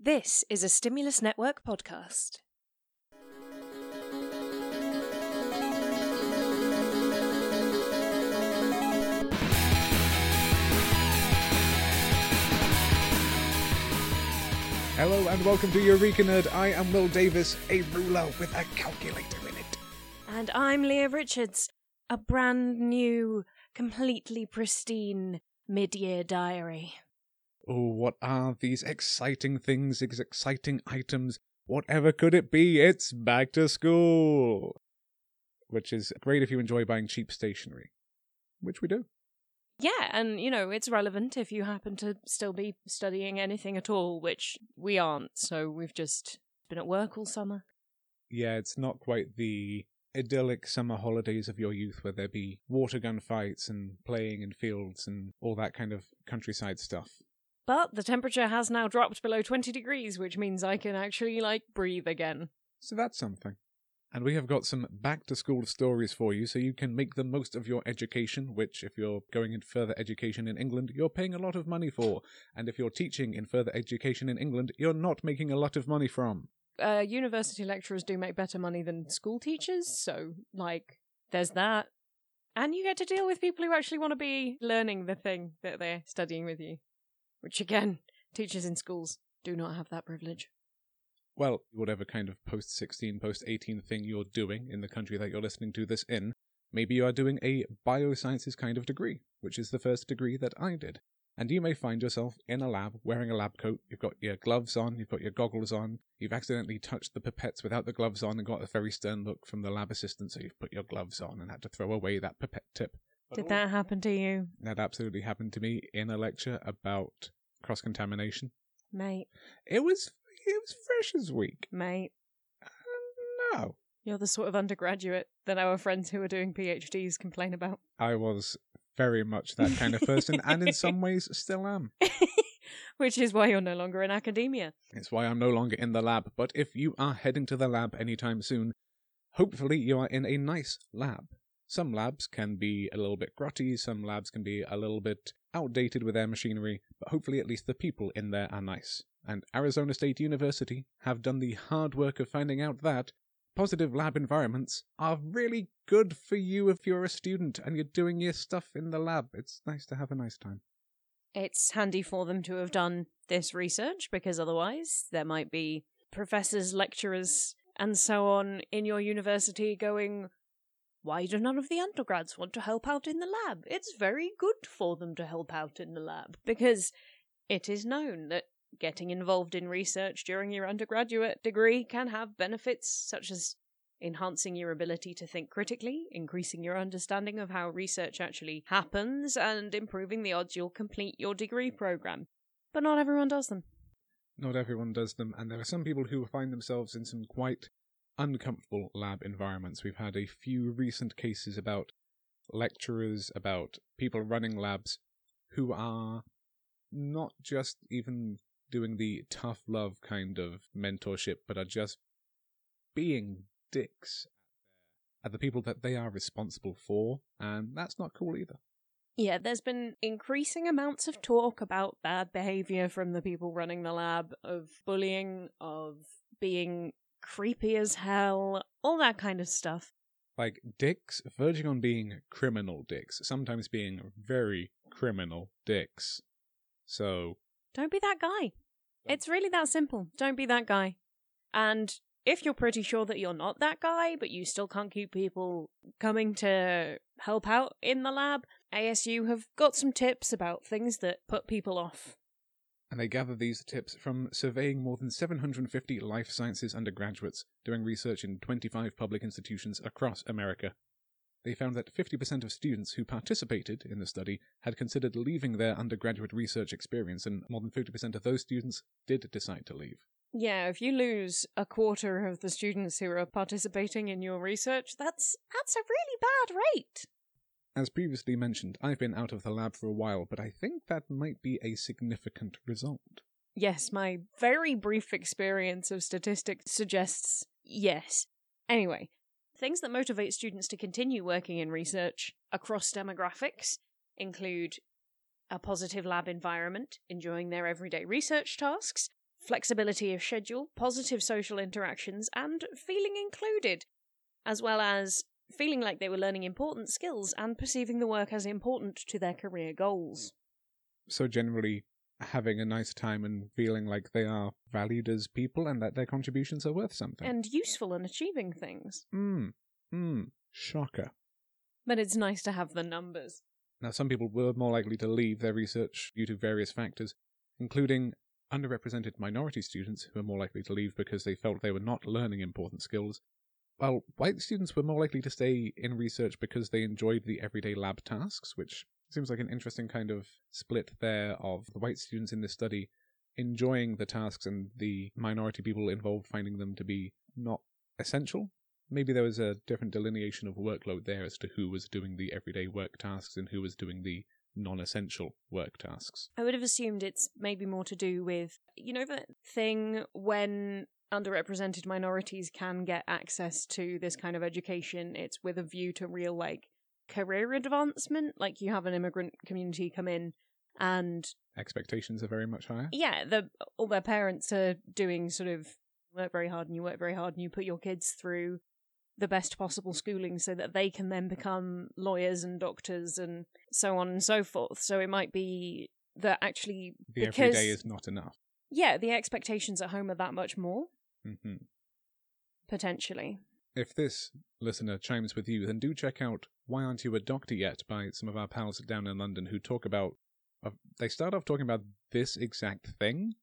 This is a Stimulus Network podcast. Hello and welcome to Eureka Nerd. I am Will Davis, a ruler with a calculator in it. And I'm Leah Richards, a brand new, completely pristine mid year diary. Oh, what are these exciting things, these exciting items? Whatever could it be? It's back to school! Which is great if you enjoy buying cheap stationery, which we do. Yeah, and you know, it's relevant if you happen to still be studying anything at all, which we aren't, so we've just been at work all summer. Yeah, it's not quite the idyllic summer holidays of your youth where there be water gun fights and playing in fields and all that kind of countryside stuff. But the temperature has now dropped below 20 degrees, which means I can actually, like, breathe again. So that's something. And we have got some back to school stories for you so you can make the most of your education, which, if you're going in further education in England, you're paying a lot of money for. And if you're teaching in further education in England, you're not making a lot of money from. Uh, university lecturers do make better money than school teachers, so, like, there's that. And you get to deal with people who actually want to be learning the thing that they're studying with you. Which, again, teachers in schools do not have that privilege. Well, whatever kind of post 16, post 18 thing you're doing in the country that you're listening to this in, maybe you are doing a biosciences kind of degree, which is the first degree that I did. And you may find yourself in a lab wearing a lab coat. You've got your gloves on, you've got your goggles on, you've accidentally touched the pipettes without the gloves on and got a very stern look from the lab assistant, so you've put your gloves on and had to throw away that pipette tip. Did that happen to you, That absolutely happened to me in a lecture about cross contamination. mate? It was it was freshers week. Mate, Uh, no, you're the sort of undergraduate that our friends who are doing PhDs complain about. I was very much that kind of person, and in some ways still am. Which is why you're no longer in academia. It's why I'm no longer in the lab. But if you are heading to the lab anytime soon, hopefully you are in a nice lab. Some labs can be a little bit grotty, some labs can be a little bit outdated with their machinery, but hopefully at least the people in there are nice. And Arizona State University have done the hard work of finding out that positive lab environments are really good for you if you're a student and you're doing your stuff in the lab. It's nice to have a nice time. It's handy for them to have done this research because otherwise there might be professors, lecturers, and so on in your university going, Why do none of the undergrads want to help out in the lab? It's very good for them to help out in the lab. Because it is known that getting involved in research during your undergraduate degree can have benefits such as enhancing your ability to think critically, increasing your understanding of how research actually happens, and improving the odds you'll complete your degree program. But not everyone does them. Not everyone does them, and there are some people who find themselves in some quite uncomfortable lab environments. We've had a few recent cases about lecturers, about people running labs who are not just even doing the tough love kind of mentorship, but are just being dicks at the people that they are responsible for, and that's not cool either. Yeah, there's been increasing amounts of talk about bad behavior from the people running the lab, of bullying, of being creepy as hell, all that kind of stuff. Like dicks, verging on being criminal dicks, sometimes being very criminal dicks. So, Don't be that guy. It's really that simple. Don't be that guy. And if you're pretty sure that you're not that guy, but you still can't keep people coming to help out in the lab, ASU have got some tips about things that put people off. And they gather these tips from surveying more than 750 life sciences undergraduates doing research in 25 public institutions across America. They found that 50% of students who participated in the study had considered leaving their undergraduate research experience, and more than 50% of those students did decide to leave. Yeah, if you lose a quarter of the students who are participating in your research, that's that's a really bad rate. As previously mentioned, I've been out of the lab for a while, but I think that might be a significant result. Yes, my very brief experience of statistics suggests yes. Anyway, things that motivate students to continue working in research across demographics include a positive lab environment, enjoying their everyday research tasks, flexibility of schedule, positive social interactions, and feeling included, as well as feeling like they were learning important skills and perceiving the work as important to their career goals. So generally having a nice time and feeling like they are valued as people and that their contributions are worth something. And useful in achieving things. Hmm. Hmm. Shocker. But it's nice to have the numbers. Now, some people were more likely to leave their research due to various factors, including underrepresented minority students who were more likely to leave because they felt they were not learning important skills, while white students were more likely to stay in research because they enjoyed the everyday lab tasks, which seems like an interesting kind of split there of the white students in this study enjoying the tasks and the minority people involved finding them to be not essential. Maybe there was a different delineation of workload there as to who was doing the everyday work tasks and who was doing the non essential work tasks. I would have assumed it's maybe more to do with, you know, that thing when underrepresented minorities can get access to this kind of education, it's with a view to real, like, career advancement. Like, you have an immigrant community come in and Expectations are very much higher. yeah, the all their parents are doing sort of work very hard and you work very hard and you put your kids through the best possible schooling so that they can then become lawyers and doctors and so on and so forth. So it might be that actually The because everyday is not enough. yeah, the expectations at home are that much more hmm potentially. If this listener chimes with you, then do check out Why Aren't You a Doctor Yet by some of our pals down in London who talk about. Uh, they start off talking about this exact thing,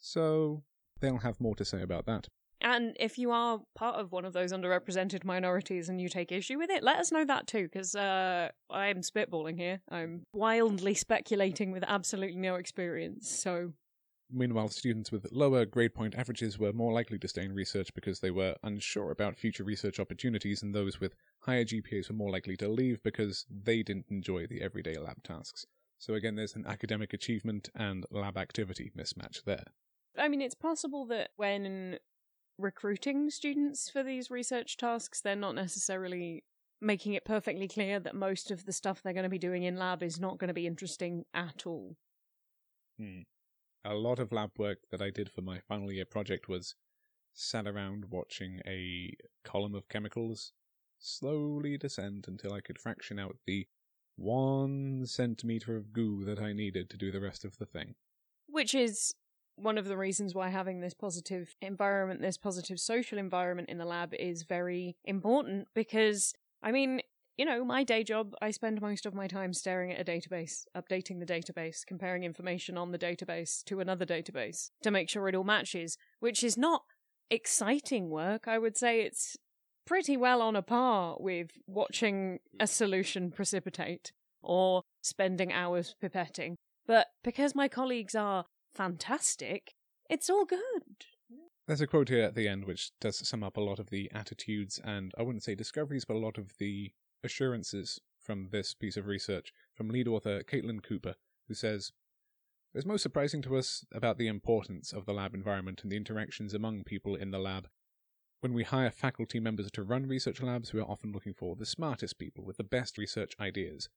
so they'll have more to say about that. And if you are part of one of those underrepresented minorities and you take issue with it, let us know that too, because uh, I'm spitballing here. I'm wildly speculating with absolutely no experience. So Meanwhile, students with lower grade point averages were more likely to stay in research because they were unsure about future research opportunities, and those with higher GPAs were more likely to leave because they didn't enjoy the everyday lab tasks. So again, there's an academic achievement and lab activity mismatch there. I mean, it's possible that when recruiting students for these research tasks, they're not necessarily making it perfectly clear that most of the stuff they're going to be doing in lab is not going to be interesting at all. Hmm. A lot of lab work that I did for my final year project was sat around watching a column of chemicals slowly descend until I could fraction out the one centimeter of goo that I needed to do the rest of the thing. Which is one of the reasons why having this positive environment, this positive social environment in the lab is very important because, I mean, you know, my day job, I spend most of my time staring at a database, updating the database, comparing information on the database to another database to make sure it all matches, which is not exciting work. I would say it's pretty well on a par with watching a solution precipitate or spending hours pipetting. But because my colleagues are fantastic, it's all good. There's a quote here at the end which does sum up a lot of the attitudes and I wouldn't say discoveries, but a lot of the assurances from this piece of research from lead author Katelyn Cooper, who says, It's most surprising to us about the importance of the lab environment and the interactions among people in the lab. When we hire faculty members to run research labs, we are often looking for the smartest people with the best research ideas.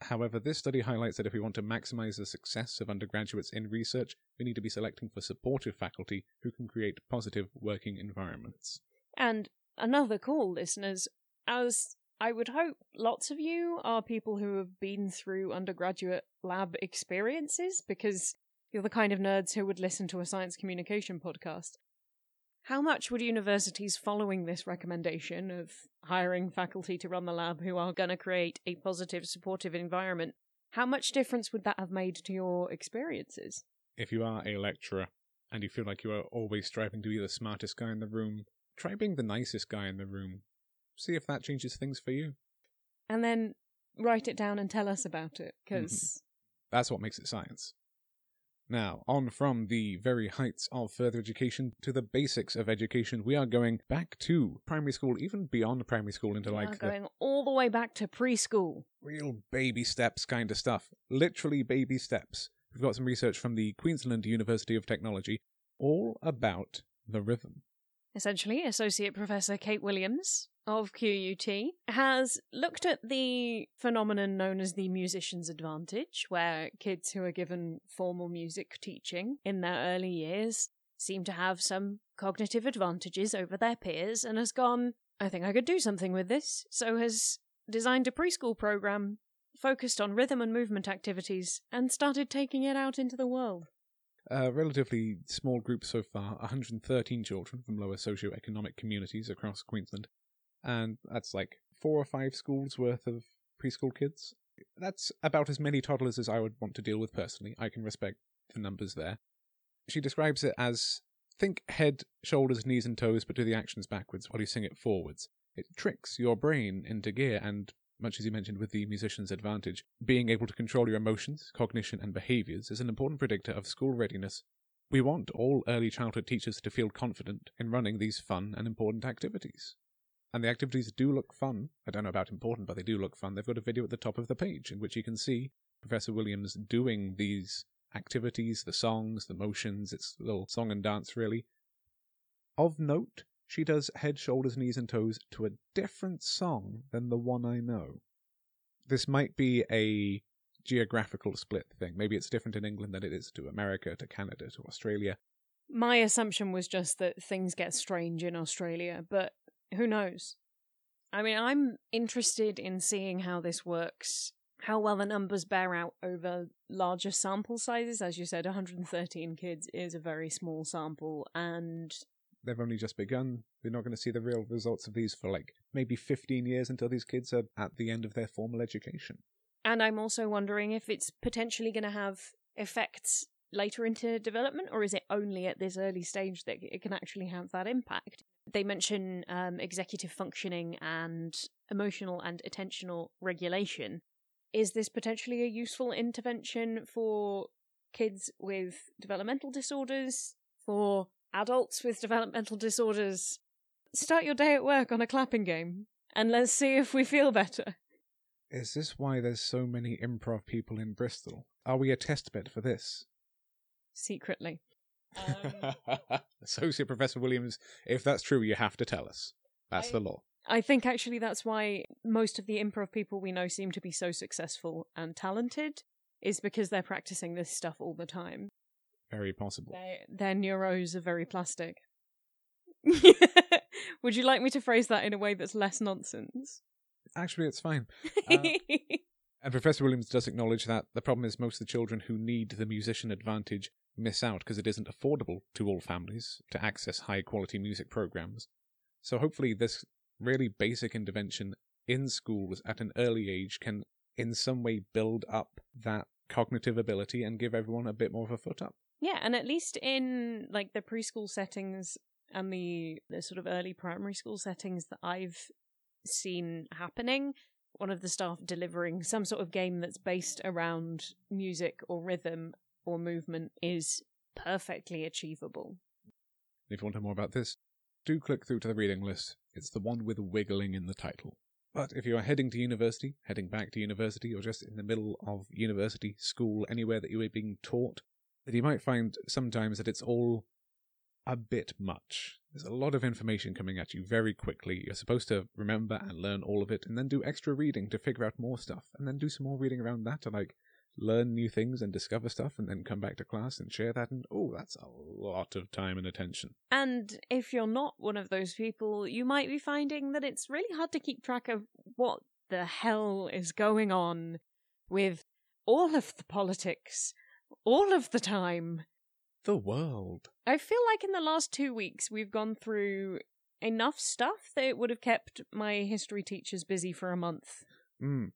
However, this study highlights that if we want to maximize the success of undergraduates in research, we need to be selecting for supportive faculty who can create positive working environments. And another call, listeners, as I would hope lots of you are people who have been through undergraduate lab experiences because you're the kind of nerds who would listen to a science communication podcast. How much would universities following this recommendation of hiring faculty to run the lab who are going to create a positive, supportive environment, how much difference would that have made to your experiences? If you are a lecturer and you feel like you are always striving to be the smartest guy in the room, try being the nicest guy in the room. See if that changes things for you. And then write it down and tell us about it, because mm-hmm. That's what makes it science. Now, on from the very heights of further education to the basics of education, we are going back to primary school, even beyond primary school, into we are like going all the way back to preschool. real baby steps kind of stuff. Literally baby steps. We've got some research from the Queensland University of Technology all about the rhythm. Essentially, Associate Professor Kate Williams of QUT has looked at the phenomenon known as the musician's advantage, where kids who are given formal music teaching in their early years seem to have some cognitive advantages over their peers and has gone, I think I could do something with this, so has designed a preschool program focused on rhythm and movement activities and started taking it out into the world. A relatively small group so far 113 children from lower socioeconomic communities across Queensland. And that's like four or five schools worth of preschool kids. That's about as many toddlers as I would want to deal with personally. I can respect the numbers there. She describes it as think head, shoulders, knees, and toes, but do the actions backwards while you sing it forwards. It tricks your brain into gear, and much as you mentioned with the musician's advantage, being able to control your emotions, cognition, and behaviors is an important predictor of school readiness. We want all early childhood teachers to feel confident in running these fun and important activities. And the activities do look fun. I don't know about important, but they do look fun. They've got a video at the top of the page in which you can see Professor Williams doing these activities, the songs, the motions. It's a little song and dance, really. Of note, she does head, shoulders, knees, and toes to a different song than the one I know. This might be a geographical split thing. Maybe it's different in England than it is to America, to Canada, to Australia. My assumption was just that things get strange in Australia, but who knows? I mean, I'm interested in seeing how this works how well the numbers bear out over larger sample sizes. As you said, 113 kids is a very small sample, and they've only just begun. We're not going to see the real results of these for like maybe 15 years until these kids are at the end of their formal education. And I'm also wondering if it's potentially going to have effects later into development, or is it only at this early stage that it can actually have that impact? They mention um, executive functioning and emotional and attentional regulation, is this potentially a useful intervention for kids with developmental disorders, for adults with developmental disorders? Start your day at work on a clapping game, and let's see if we feel better. Is this why there's so many improv people in Bristol? Are we a test bed for this? Secretly. Um... Associate Professor Williams, if that's true, you have to tell us. That's I... the law. I think actually that's why most of the improv people we know seem to be so successful and talented, is because they're practicing this stuff all the time. Very possible. Their, their neuros are very plastic. Would you like me to phrase that in a way that's less nonsense? Actually, it's fine. Uh, and Professor Williams does acknowledge that the problem is most of the children who need the musician advantage miss out because it isn't affordable to all families to access high quality music programs. So hopefully this really basic intervention in schools at an early age can in some way build up that cognitive ability and give everyone a bit more of a foot up. Yeah, and at least in like the preschool settings and the the sort of early primary school settings that I've seen happening, one of the staff delivering some sort of game that's based around music or rhythm or movement is perfectly achievable. If you want to know more about this, do click through to the reading list. It's the one with wiggling in the title. But if you are heading to university, heading back to university, or just in the middle of university, school, anywhere that you are being taught, then you might find sometimes that it's all a bit much. There's a lot of information coming at you very quickly. You're supposed to remember and learn all of it, and then do extra reading to figure out more stuff, and then do some more reading around that to like learn new things and discover stuff and then come back to class and share that and oh that's a lot of time and attention and if you're not one of those people you might be finding that it's really hard to keep track of what the hell is going on with all of the politics all of the time the world i feel like in the last 2 weeks we've gone through enough stuff that it would have kept my history teachers busy for a month mm.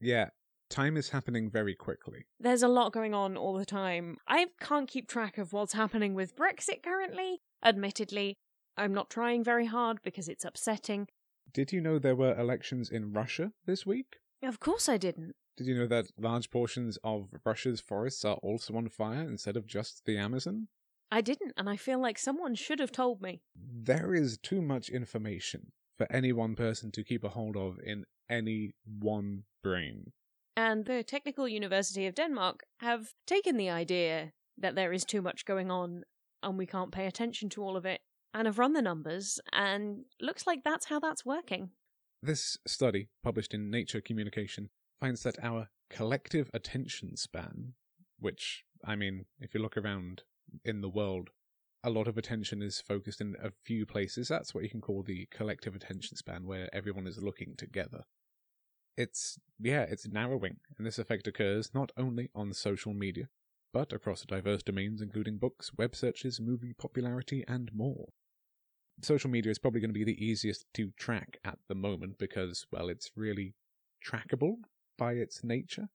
yeah time is happening very quickly. There's a lot going on all the time. I can't keep track of what's happening with Brexit currently. Admittedly, I'm not trying very hard because it's upsetting. Did you know there were elections in Russia this week? Of course I didn't. Did you know that large portions of Russia's forests are also on fire instead of just the Amazon? I didn't, and I feel like someone should have told me. There is too much information for any one person to keep a hold of in any one brain and the Technical University of Denmark have taken the idea that there is too much going on and we can't pay attention to all of it and have run the numbers and looks like that's how that's working. This study, published in Nature Communication, finds that our collective attention span, which, I mean, if you look around in the world, a lot of attention is focused in a few places. That's what you can call the collective attention span, where everyone is looking together. It's, yeah, it's narrowing, and this effect occurs not only on social media, but across diverse domains including books, web searches, movie popularity, and more. Social media is probably going to be the easiest to track at the moment because, well, it's really trackable by its nature.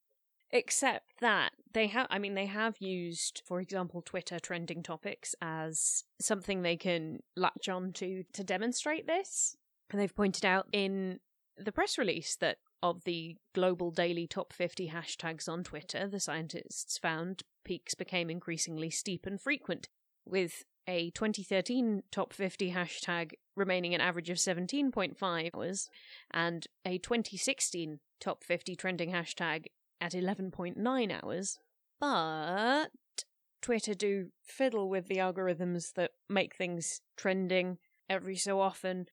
Except that they have, I mean, they have used, for example, Twitter trending topics as something they can latch on to to demonstrate this. And they've pointed out in the press release that of the global daily top 50 hashtags on Twitter, the scientists found peaks became increasingly steep and frequent, with a 2013 top 50 hashtag remaining an average of 17.5 hours, and a 2016 top 50 trending hashtag at 11.9 hours. But Twitter do fiddle with the algorithms that make things trending every so often.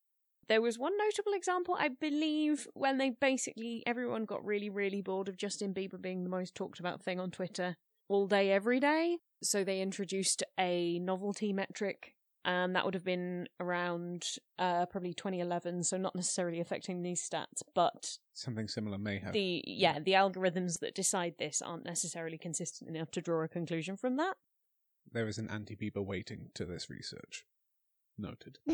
There was one notable example, I believe, when they basically everyone got really, really bored of Justin Bieber being the most talked about thing on Twitter all day, every day. So they introduced a novelty metric, and that would have been around uh, probably 2011. So not necessarily affecting these stats, but Something similar may have. the yeah the algorithms that decide this aren't necessarily consistent enough to draw a conclusion from that. There is an anti Bieber weighting to this research. Noted.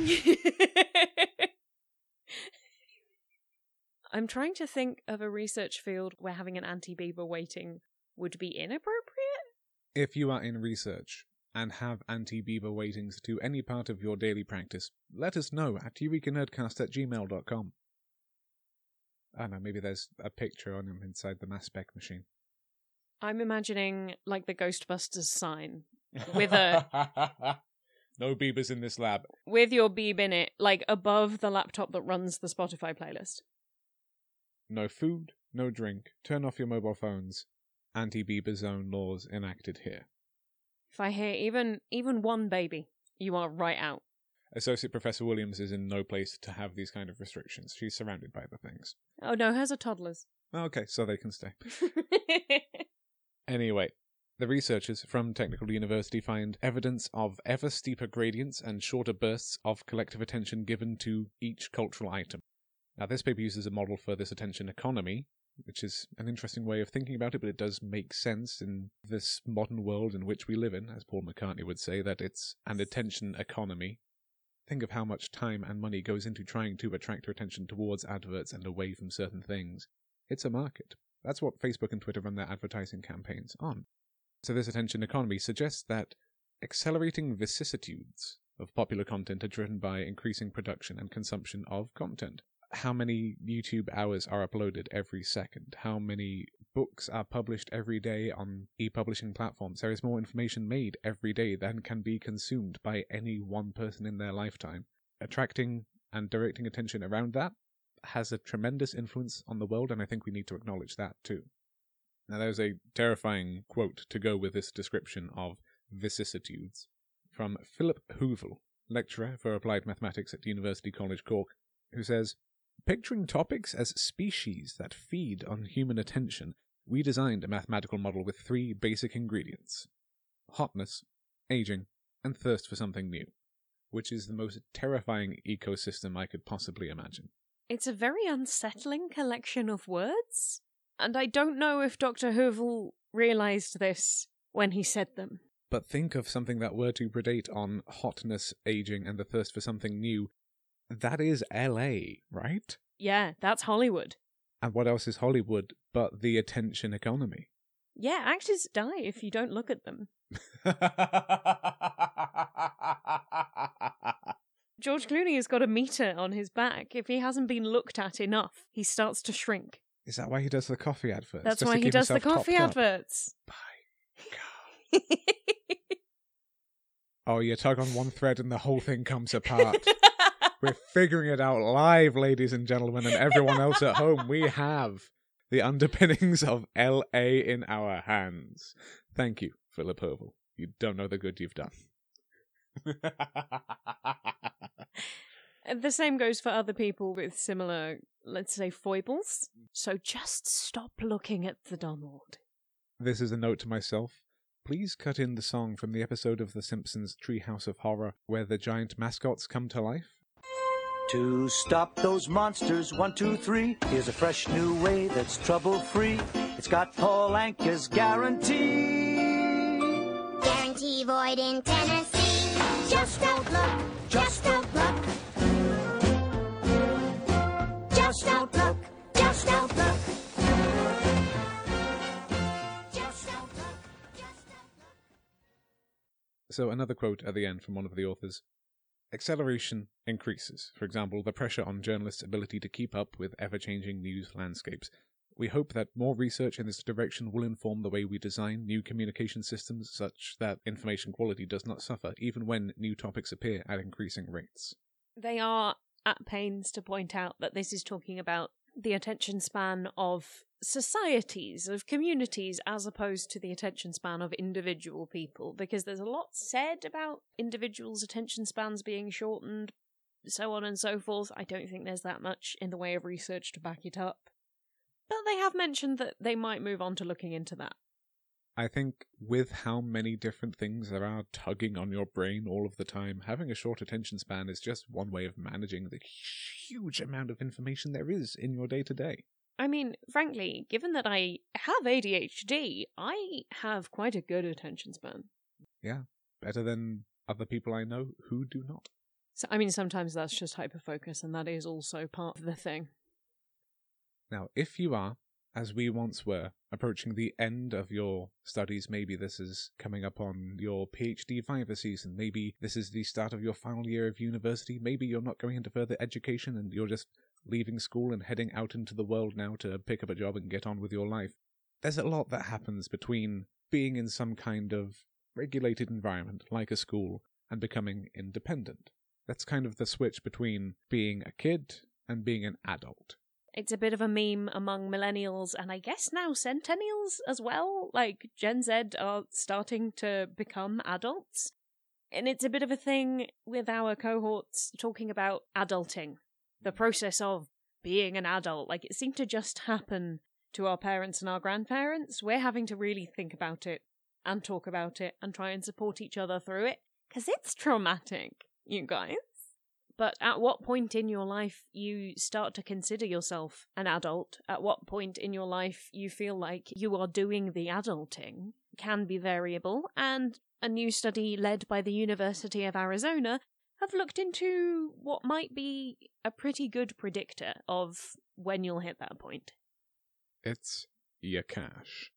I'm trying to think of a research field where having an anti-Bieber weighting would be inappropriate. If you are in research and have anti Bieber weightings to any part of your daily practice, let us know at eurekanerdcast at gmail.com. I ah, don't know, maybe there's a picture on him inside the mass spec machine. I'm imagining like the Ghostbusters sign With a- no beavers in this lab. with your Beeb in it, like above the laptop that runs the Spotify playlist. No food, no drink, turn off your mobile phones. Anti Bieber zone laws enacted here. If I hear even even one baby, you are right out. Associate Professor Williams is in no place to have these kind of restrictions. She's surrounded by the things. Oh no, hers are toddlers. Oh, okay, so they can stay. Anyway, the researchers from Technical University find evidence of ever steeper gradients and shorter bursts of collective attention given to each cultural item. Now, this paper uses a model for this attention economy, which is an interesting way of thinking about it, but it does make sense in this modern world in which we live in, as Paul McCartney would say, that it's an attention economy. Think of how much time and money goes into trying to attract your attention towards adverts and away from certain things. It's a market. That's what Facebook and Twitter run their advertising campaigns on. So, this attention economy suggests that accelerating vicissitudes of popular content are driven by increasing production and consumption of content. How many YouTube hours are uploaded every second? How many books are published every day on e publishing platforms? There is more information made every day than can be consumed by any one person in their lifetime. Attracting and directing attention around that has a tremendous influence on the world, and I think we need to acknowledge that too. Now, there's a terrifying quote to go with this description of vicissitudes from Philipp Hövel, lecturer for applied mathematics at University College Cork, who says Picturing topics as species that feed on human attention, we designed a mathematical model with three basic ingredients hotness, aging, and thirst for something new, which is the most terrifying ecosystem I could possibly imagine. It's a very unsettling collection of words, and I don't know if Dr. Hövel realized this when he said them. But think of something that were to predate on hotness, aging, and the thirst for something new. That is LA, right? Yeah, that's Hollywood. And what else is Hollywood but the attention economy? Yeah, actors die if you don't look at them. George Clooney has got a meter on his back. If he hasn't been looked at enough, he starts to shrink. is that why he does the coffee adverts? That's Just why he does the coffee up? adverts. By Oh, you tug on one thread and the whole thing comes apart. We're figuring it out live, ladies and gentlemen, and everyone else at home. We have the underpinnings of LA in our hands. Thank you, Philip Oval. You don't know the good you've done. The same goes for other people with similar, let's say, foibles. So just stop looking at the Donald. this is a note to myself. please cut in the song from the episode of The Simpsons Treehouse of Horror where the giant mascots come to life? To stop those monsters, one, two, three. Here's a fresh new way that's trouble free. It's got Paul Anka's guarantee. Guarantee void in Tennessee. Just don't look, just don't look. Just don't look, just don't look. Just don't look, just don't look. So, another quote at the end from one of the authors Acceleration increases. For example, the pressure on journalists' ability to keep up with ever changing news landscapes. We hope that more research in this direction will inform the way we design new communication systems such that information quality does not suffer even when new topics appear at increasing rates. They are at pains to point out that this is talking about the attention span of societies, of communities, as opposed to the attention span of individual people, because there's a lot said about individuals' attention spans being shortened, so on and so forth. I don't think there's that much in the way of research to back it up. But they have mentioned that they might move on to looking into that. I think with how many different things there are tugging on your brain all of the time, having a short attention span is just one way of managing the huge amount of information there is in your day to day. I mean, frankly, given that I have ADHD, I have quite a good attention span. Yeah, better than other people I know who do not. So, I mean, sometimes that's just hyperfocus, and that is also part of the thing. Now, if you are, as we once were, approaching the end of your studies, maybe this is coming up on your PhD Viva season, maybe this is the start of your final year of university, maybe you're not going into further education and you're just leaving school and heading out into the world now to pick up a job and get on with your life. There's a lot that happens between being in some kind of regulated environment, like a school, and becoming independent. That's kind of the switch between being a kid and being an adult. It's a bit of a meme among millennials and I guess now centennials as well. Like Gen Z are starting to become adults. And it's a bit of a thing with our cohorts talking about adulting, the process of being an adult. Like it seemed to just happen to our parents and our grandparents. We're having to really think about it and talk about it and try and support each other through it because it's traumatic, you guys. But at what point in your life you start to consider yourself an adult, at what point in your life you feel like you are doing the adulting, can be variable, and a new study led by the University of Arizona have looked into what might be a pretty good predictor of when you'll hit that point. It's your cash.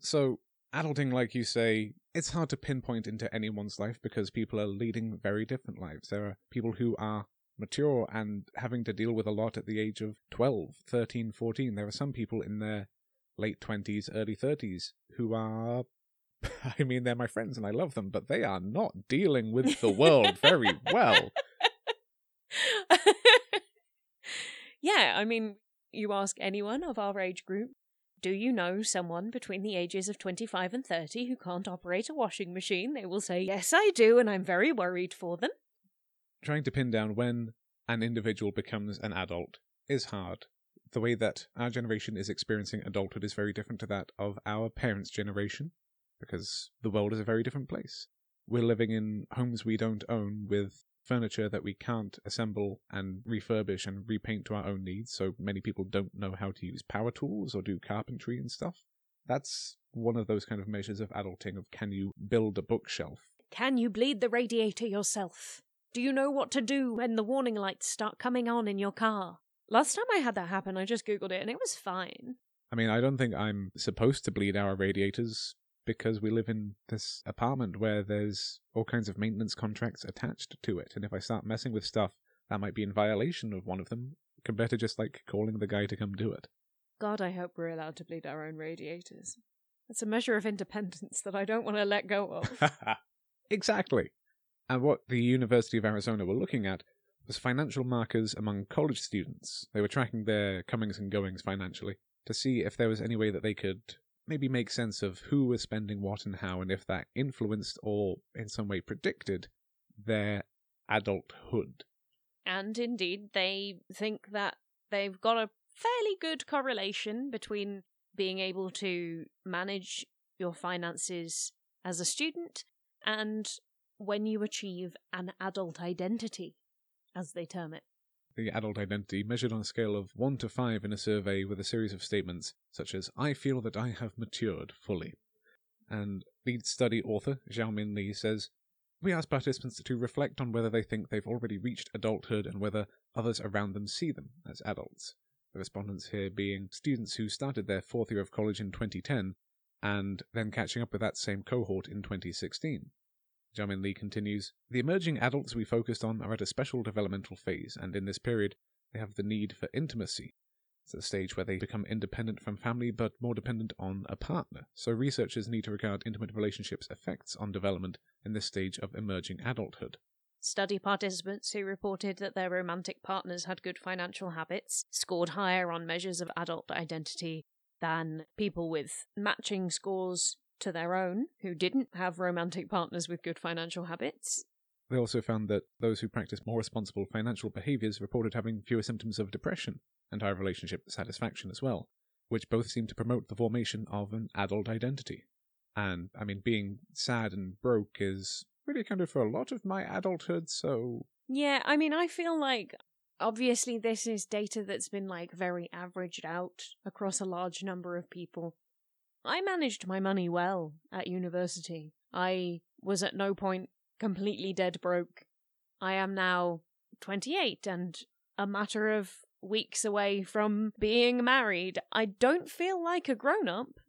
So, adulting, like you say, it's hard to pinpoint into anyone's life because people are leading very different lives. There are people who are mature and having to deal with a lot at the age of 12, 13, 14. There are some people in their late 20s, early 30s who are. I mean, they're my friends and I love them, but they are not dealing with the world very well. yeah, I mean, you ask anyone of our age group, do you know someone between the ages of 25 and 30 who can't operate a washing machine? They will say, Yes, I do, and I'm very worried for them. Trying to pin down when an individual becomes an adult is hard. The way that our generation is experiencing adulthood is very different to that of our parents' generation, because the world is a very different place. We're living in homes we don't own with furniture that we can't assemble and refurbish and repaint to our own needs, so many people don't know how to use power tools or do carpentry and stuff. That's one of those kind of measures of adulting of can you build a bookshelf? Can you bleed the radiator yourself? Do you know what to do when the warning lights start coming on in your car? Last time I had that happen, I just googled it and it was fine. I mean, I don't think I'm supposed to bleed our radiators because we live in this apartment where there's all kinds of maintenance contracts attached to it. And if I start messing with stuff, that might be in violation of one of them, compared to just like calling the guy to come do it. God, I hope we're allowed to bleed our own radiators. It's a measure of independence that I don't want to let go of. exactly. And what the University of Arizona were looking at was financial markers among college students. They were tracking their comings and goings financially to see if there was any way that they could maybe make sense of who was spending what and how, and if that influenced or in some way predicted their adulthood. And indeed, they think that they've got a fairly good correlation between being able to manage your finances as a student and when you achieve an adult identity, as they term it. The adult identity measured on a scale of 1 to 5 in a survey with a series of statements such as, I feel that I have matured fully. And lead study author Xiaomin Li says, We asked participants to reflect on whether they think they've already reached adulthood and whether others around them see them as adults. The respondents here being students who started their fourth year of college in 2010 and then catching up with that same cohort in 2016. Xiaomin Li continues The emerging adults we focused on are at a special developmental phase, and in this period, they have the need for intimacy. It's the stage where they become independent from family but more dependent on a partner. So, researchers need to regard intimate relationships' effects on development in this stage of emerging adulthood. Study participants who reported that their romantic partners had good financial habits scored higher on measures of adult identity than people with matching scores to their own who didn't have romantic partners with good financial habits. They also found that those who practiced more responsible financial behaviors reported having fewer symptoms of depression and higher relationship satisfaction as well, which both seem to promote the formation of an adult identity. And, I mean, being sad and broke is really accounted for a lot of my adulthood, so. Yeah, I mean, I feel like obviously this is data that's been like very averaged out across a large number of people. I managed my money well at university. I was at no point completely dead broke. I am now 28 and a matter of weeks away from being married. I don't feel like a grown up.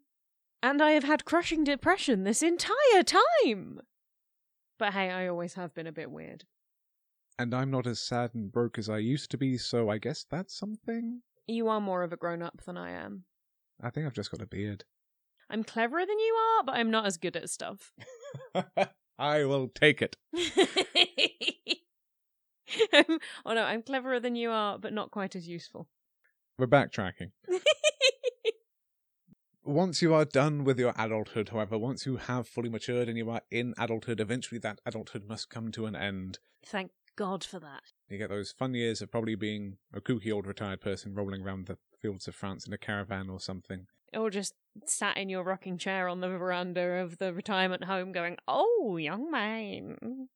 And I have had crushing depression this entire time. But hey, I always have been a bit weird. And I'm not as sad and broke as I used to be, so I guess that's something? You are more of a grown up than I am. I think I've just got a beard. I'm cleverer than you are, but I'm not as good at stuff. I will take it. I'm, um, oh no, I'm cleverer than you are, but not quite as useful. We're backtracking. once you are done with your adulthood, however, once you have fully matured and you are in adulthood, eventually that adulthood must come to an end. Thank God for that. You get those fun years of probably being a kooky old retired person rolling around the fields of France in a caravan or something. Or just sat in your rocking chair on the veranda of the retirement home going, Oh, young man.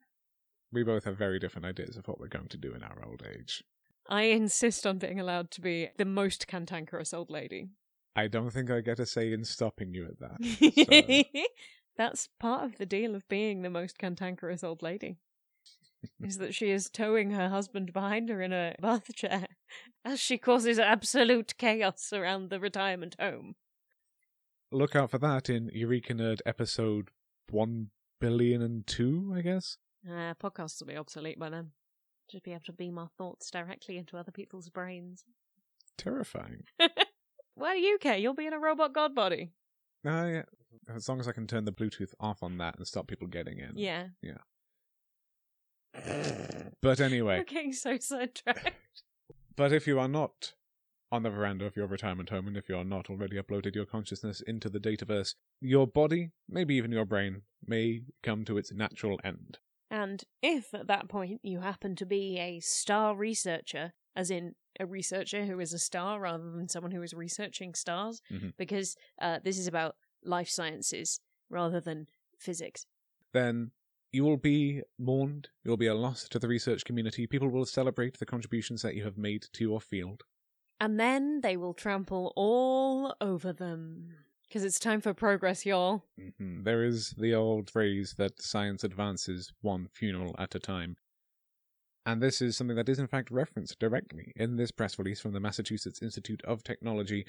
We both have very different ideas of what we're going to do in our old age. I insist on being allowed to be the most cantankerous old lady. I don't think I get a say in stopping you at that. so. That's part of the deal of being the most cantankerous old lady. is that she is towing her husband behind her in a bath chair as she causes absolute chaos around the retirement home. Look out for that in Eureka Nerd episode 1 billion and 2, I guess. Uh, podcasts will be obsolete by then. Just be able to beam our thoughts directly into other people's brains. Terrifying. Why do you care? You'll be in a robot god body. Uh, yeah. As long as I can turn the Bluetooth off on that and stop people getting in. Yeah. Yeah. But anyway. We're getting so sidetracked. But if you are not on the veranda of your retirement home, and if you are not already uploaded your consciousness into the dataverse, your body, maybe even your brain, may come to its natural end. And if at that point you happen to be a star researcher, as in a researcher who is a star rather than someone who is researching stars, Mhm. because uh, this is about life sciences rather than physics. Then you will be mourned, you will be a loss to the research community, people will celebrate the contributions that you have made to your field. And then they will trample all over them. Because it's time for progress, y'all. hmm There is the old phrase that science advances one funeral at a time. And this is something that is in fact referenced directly in this press release from the Massachusetts Institute of Technology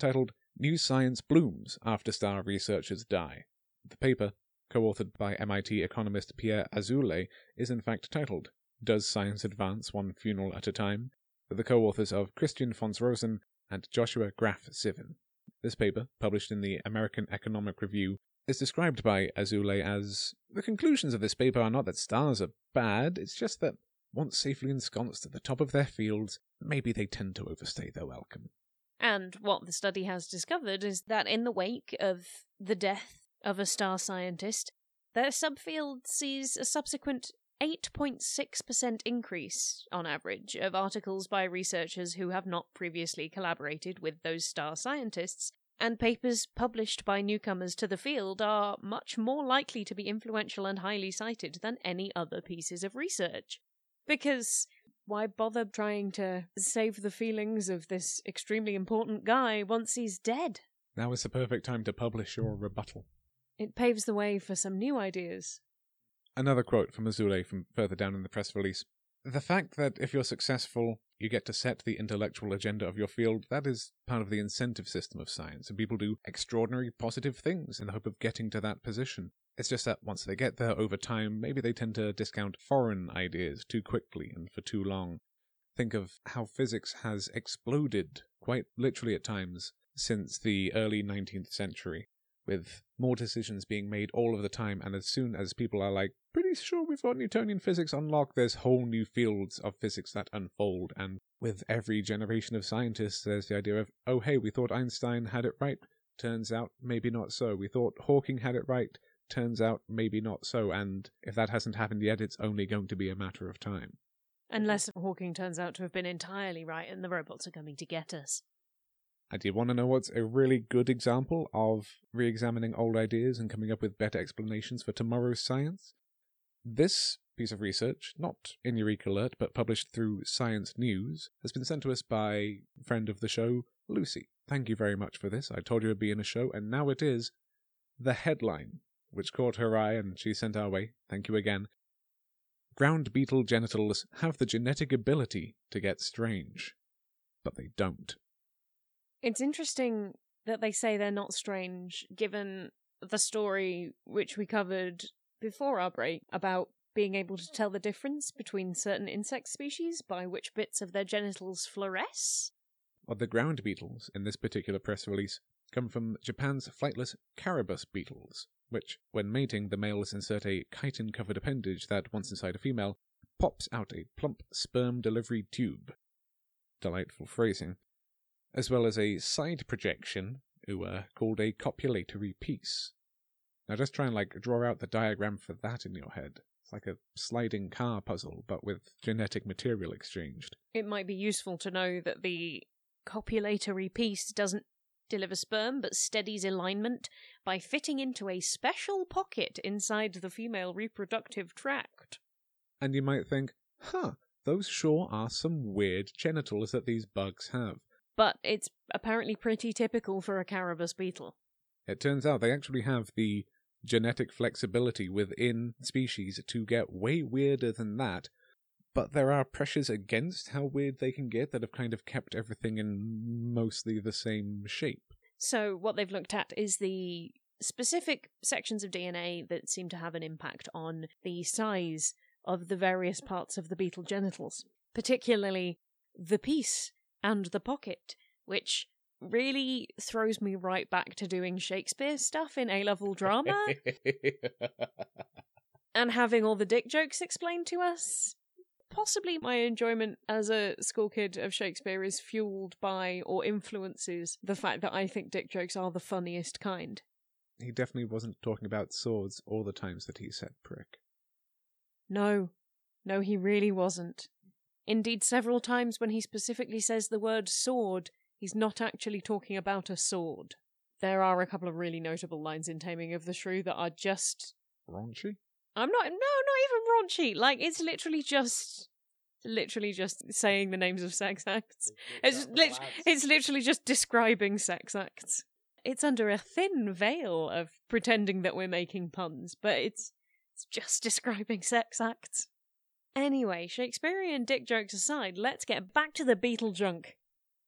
titled New Science Blooms After Star Researchers Die. The paper, co authored by MIT economist Pierre Azoulay, is in fact titled Does Science Advance One Funeral at a Time? The co authors of Christian Fons Rosen and Joshua Graff Zivin. This paper, published in the American Economic Review, is described by Azoulay as The conclusions of this paper are not that stars are bad, it's just that, once safely ensconced at the top of their fields, maybe they tend to overstay their welcome. And what the study has discovered is that in the wake of the death of a star scientist, their subfield sees a subsequent 8.6% increase on average of articles by researchers who have not previously collaborated with those star scientists and papers published by newcomers to the field are much more likely to be influential and highly cited than any other pieces of research. Because why bother trying to save the feelings of this extremely important guy once he's dead? Now is the perfect time to publish your rebuttal. It paves the way for some new ideas. Another quote from Azoulay from further down in the press release. The fact that if you're successful, you get to set the intellectual agenda of your field, that is part of the incentive system of science, and people do extraordinary positive things in the hope of getting to that position. It's just that once they get there over time, maybe they tend to discount foreign ideas too quickly and for too long. Think of how physics has exploded, quite literally at times, since the early 19th century with more decisions being made all of the time. And as soon as people are like, pretty sure we've got Newtonian physics unlocked, there's whole new fields of physics that unfold. And with every generation of scientists, there's the idea of, oh, hey, we thought Einstein had it right. Turns out maybe not so. We thought Hawking had it right. Turns out maybe not so. And if that hasn't happened yet, it's only going to be a matter of time. Unless Hawking turns out to have been entirely right and the robots are coming to get us. And do you want to know what's a really good example of re examining old ideas and coming up with better explanations for tomorrow's science? This piece of research, not in EurekAlert, but published through Science News, has been sent to us by friend of the show, Lucy. Thank you very much for this. I told you it'd be in a show, and now it is. The headline, which caught her eye and she sent our way, thank you again. Ground beetle genitals have the genetic ability to get strange, but they don't. It's interesting that they say they're not strange, given the story which we covered before our break about being able to tell the difference between certain insect species by which bits of their genitals fluoresce. Well, the ground beetles in this particular press release come from Japan's flightless carabus beetles, which, when mating, the males insert a chitin covered appendage that, once inside a female, pops out a plump sperm delivery tube. Delightful phrasing as well as a side projection uh, called a copulatory piece. Now just try and like draw out the diagram for that in your head. It's like a sliding car puzzle, but with genetic material exchanged. It might be useful to know that the copulatory piece doesn't deliver sperm but steadies alignment by fitting into a special pocket inside the female reproductive tract. And you might think, huh, those sure are some weird genitals that these bugs have but it's apparently pretty typical for a carabus beetle. It turns out they actually have the genetic flexibility within species to get way weirder than that, but there are pressures against how weird they can get that have kind of kept everything in mostly the same shape. So, what they've looked at is the specific sections of DNA that seem to have an impact on the size of the various parts of the beetle genitals, particularly the piece and the pocket, which really throws me right back to doing Shakespeare stuff in A level drama and having all the dick jokes explained to us. Possibly my enjoyment as a school kid of Shakespeare is fueled by or influences the fact that I think dick jokes are the funniest kind. He definitely wasn't talking about swords all the times that he said prick. No, no, he really wasn't. Indeed, several times when he specifically says the word sword, he's not actually talking about a sword. There are a couple of really notable lines in Taming of the Shrew that are just raunchy. I'm not no, not even raunchy. Like it's literally just literally just saying the names of sex acts. It's lit- it's literally just describing sex acts. It's under a thin veil of pretending that we're making puns, but it's it's just describing sex acts. Anyway, Shakespearean dick jokes aside, let's get back to the beetle junk.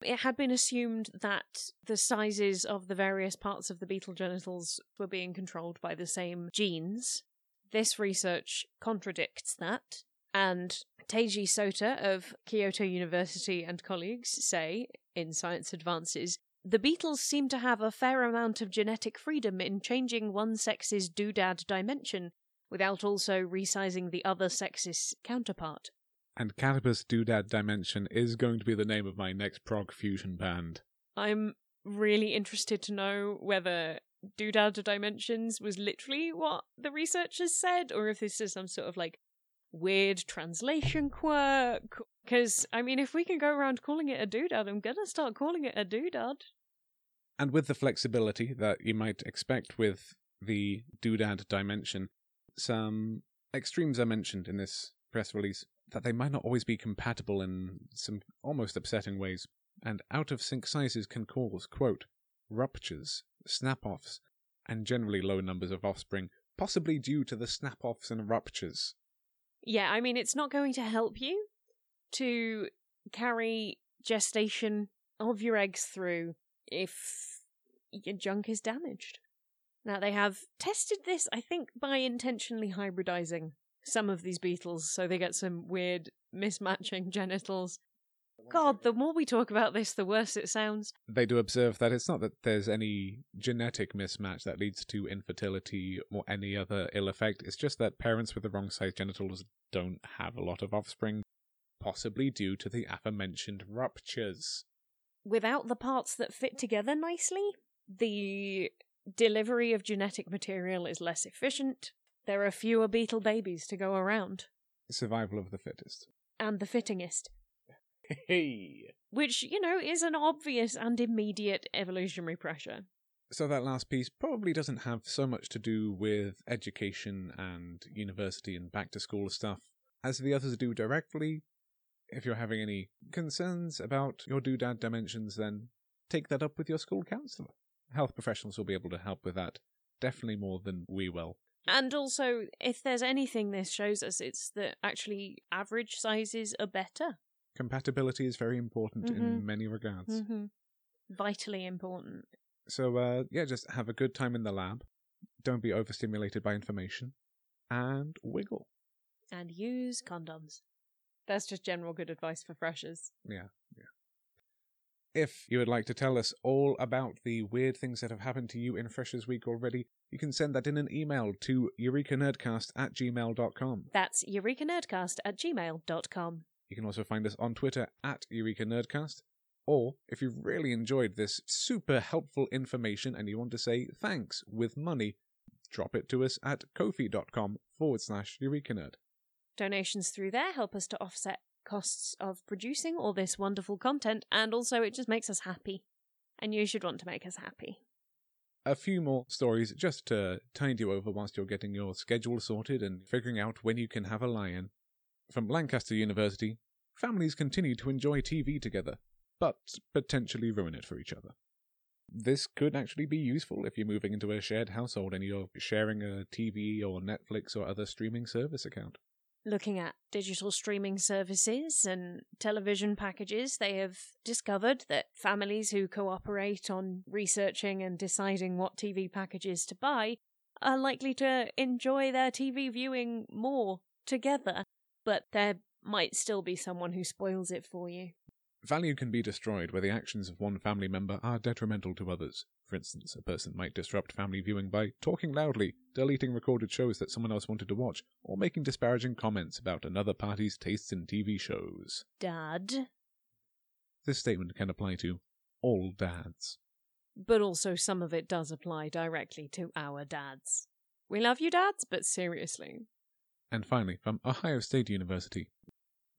It had been assumed that the sizes of the various parts of the beetle genitals were being controlled by the same genes. This research contradicts that, and Teiji Sota of Kyoto University and colleagues say, in Science Advances, the beetles seem to have a fair amount of genetic freedom in changing one sex's doodad dimension without also resizing the other sex's counterpart. And Carabus Doodad Dimension is going to be the name of my next prog fusion band. I'm really interested to know whether Doodad Dimensions was literally what the researchers said, or if this is some sort of like weird translation quirk. Because, I mean, if we can go around calling it a doodad, I'm gonna start calling it a doodad. And with the flexibility that you might expect with the doodad dimension, some extremes are mentioned in this press release that they might not always be compatible in some almost upsetting ways, and out of sync sizes can cause, quote, ruptures, snap offs, and generally low numbers of offspring, possibly due to the snap offs and ruptures. Yeah, I mean, it's not going to help you to carry gestation of your eggs through if your junk is damaged. Now, they have tested this, I think, by intentionally hybridizing some of these beetles so they get some weird mismatching genitals. God, the more we talk about this, the worse it sounds. They do observe that it's not that there's any genetic mismatch that leads to infertility or any other ill effect. It's just that parents with the wrong size genitals don't have a lot of offspring, possibly due to the aforementioned ruptures. Without the parts that fit together nicely, the delivery of genetic material is less efficient. There are fewer beetle babies to go around. Survival of the fittest. And the fittingest. Hey! Which, you know, is an obvious and immediate evolutionary pressure. So that last piece probably doesn't have so much to do with education and university and back to school stuff as the others do directly. If you're having any concerns about your doodad dimensions, then take that up with your school counselor. Health professionals will be able to help with that, definitely more than we will. And also, if there's anything this shows us, it's that actually average sizes are better. Compatibility is very important Mhm. in many regards. Mm-hmm. Vitally important. So, uh, yeah, just have a good time in the lab. Don't be overstimulated by information. And wiggle. And use condoms. That's just general good advice for freshers. Yeah, yeah. If you would like to tell us all about the weird things that have happened to you in Freshers Week already, you can send that in an email to eurekanerdcast at gmail.com. That's eurekanerdcast at gmail.com. You can also find us on Twitter at Eureka Nerdcast. Or, if you've really enjoyed this super helpful information and you want to say thanks with money, drop it to us at kofi.com forward slash Eureka Nerd. Donations through there help us to offset costs of producing all this wonderful content, and also it just makes us happy. And you should want to make us happy. A few more stories just to tide you over whilst you're getting your schedule sorted and figuring out when you can have a lion. From Lancaster University, families continue to enjoy TV together, but potentially ruin it for each other. This could actually be useful if you're moving into a shared household and you're sharing a TV or Netflix or other streaming service account. Looking at digital streaming services and television packages, they have discovered that families who cooperate on researching and deciding what TV packages to buy are likely to enjoy their TV viewing more together, but there might still be someone who spoils it for you. Value can be destroyed where the actions of one family member are detrimental to others. For instance, a person might disrupt family viewing by talking loudly, deleting recorded shows that someone else wanted to watch, or making disparaging comments about another party's tastes in TV shows. Dad. This statement can apply to all dads. But also, some of it does apply directly to our dads. We love you, dads, but seriously. And finally, from Ohio State University,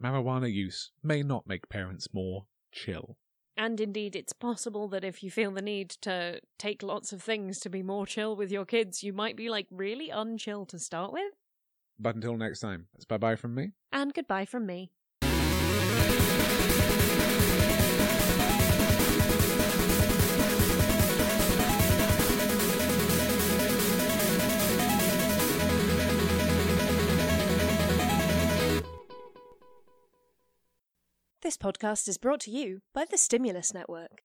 marijuana use may not make parents more chill. And indeed, it's possible that if you feel the need to take lots of things to be more chill with your kids, you might be like really unchill to start with. But until next time, it's bye bye from me. And goodbye from me. This podcast is brought to you by the Stimulus Network.